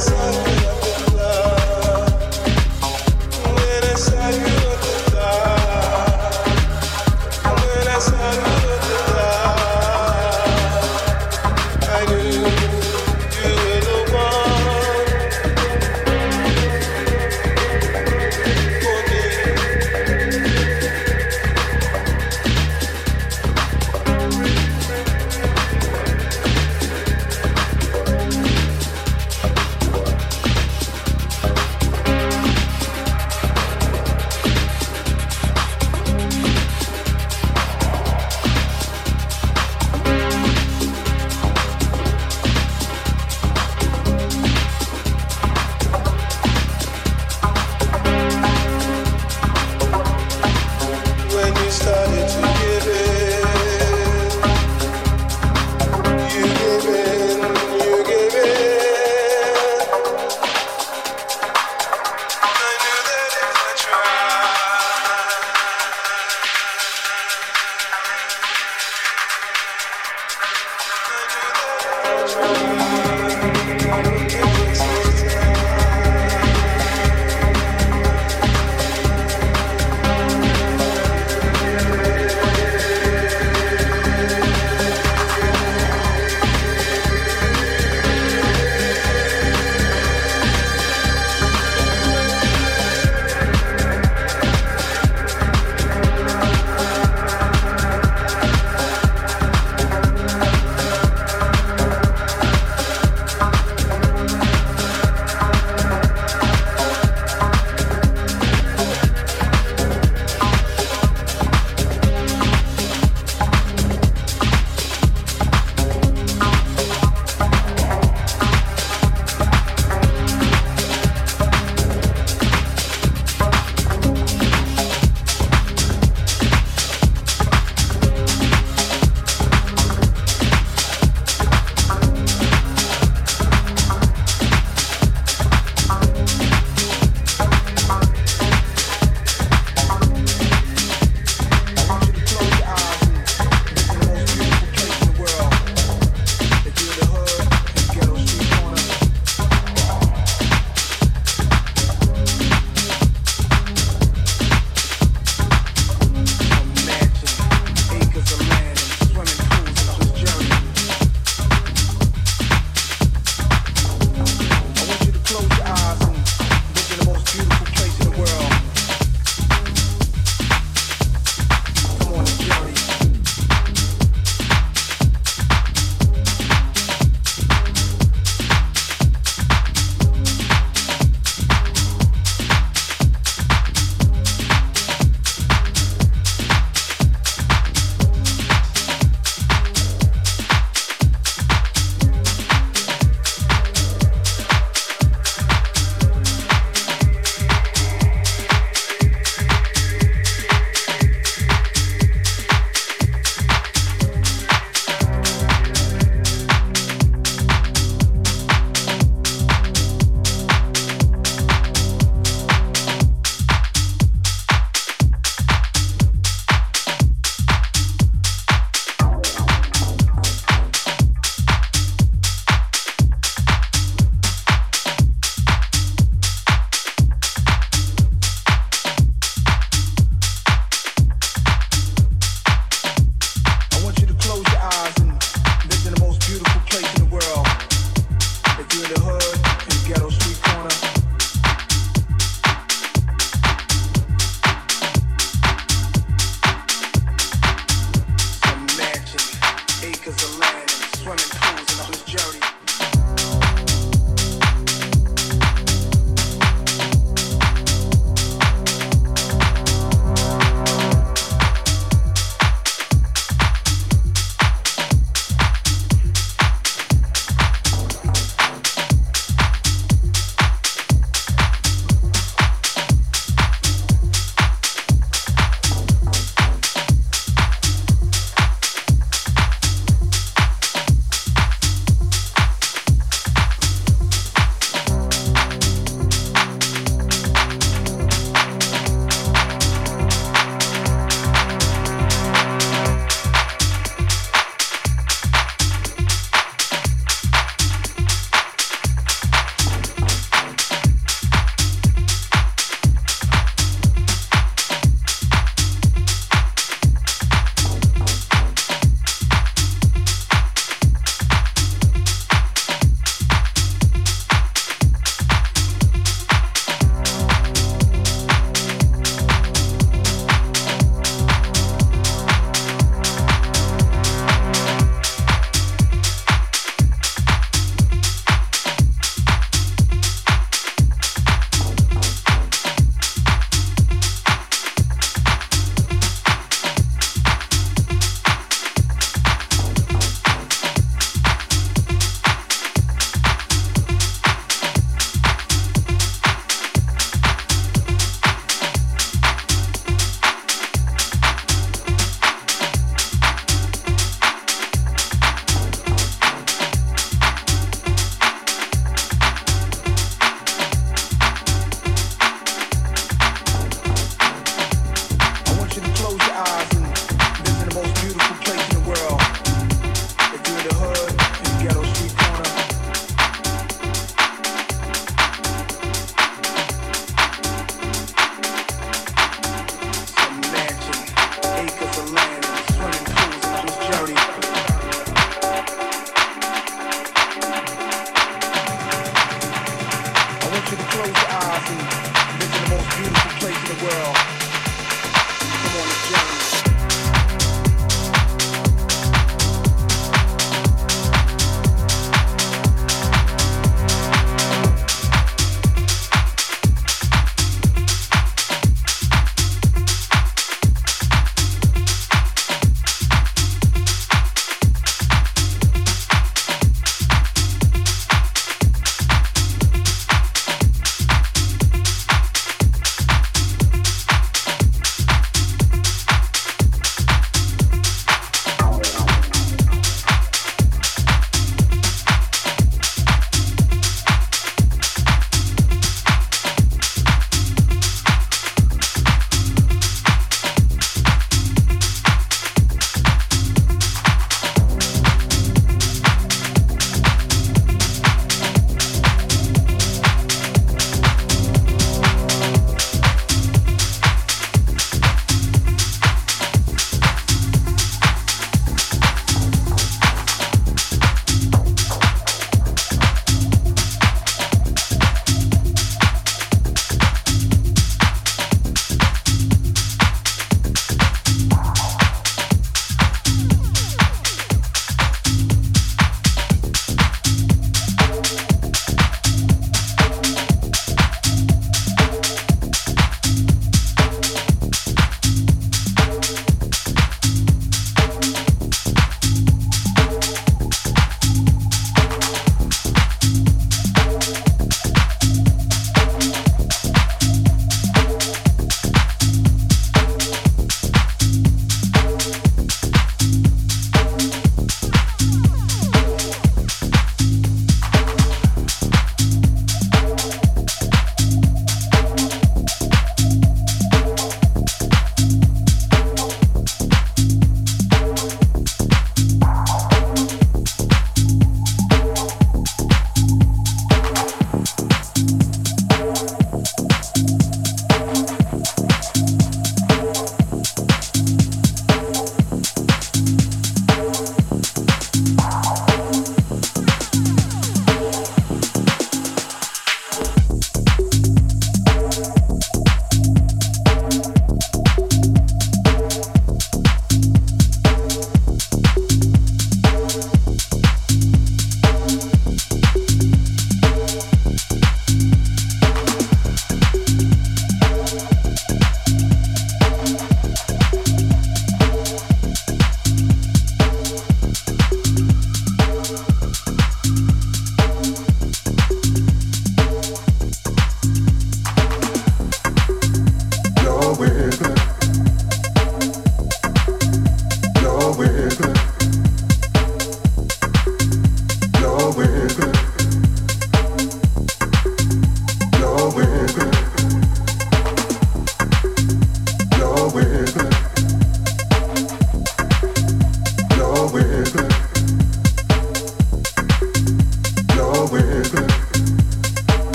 myself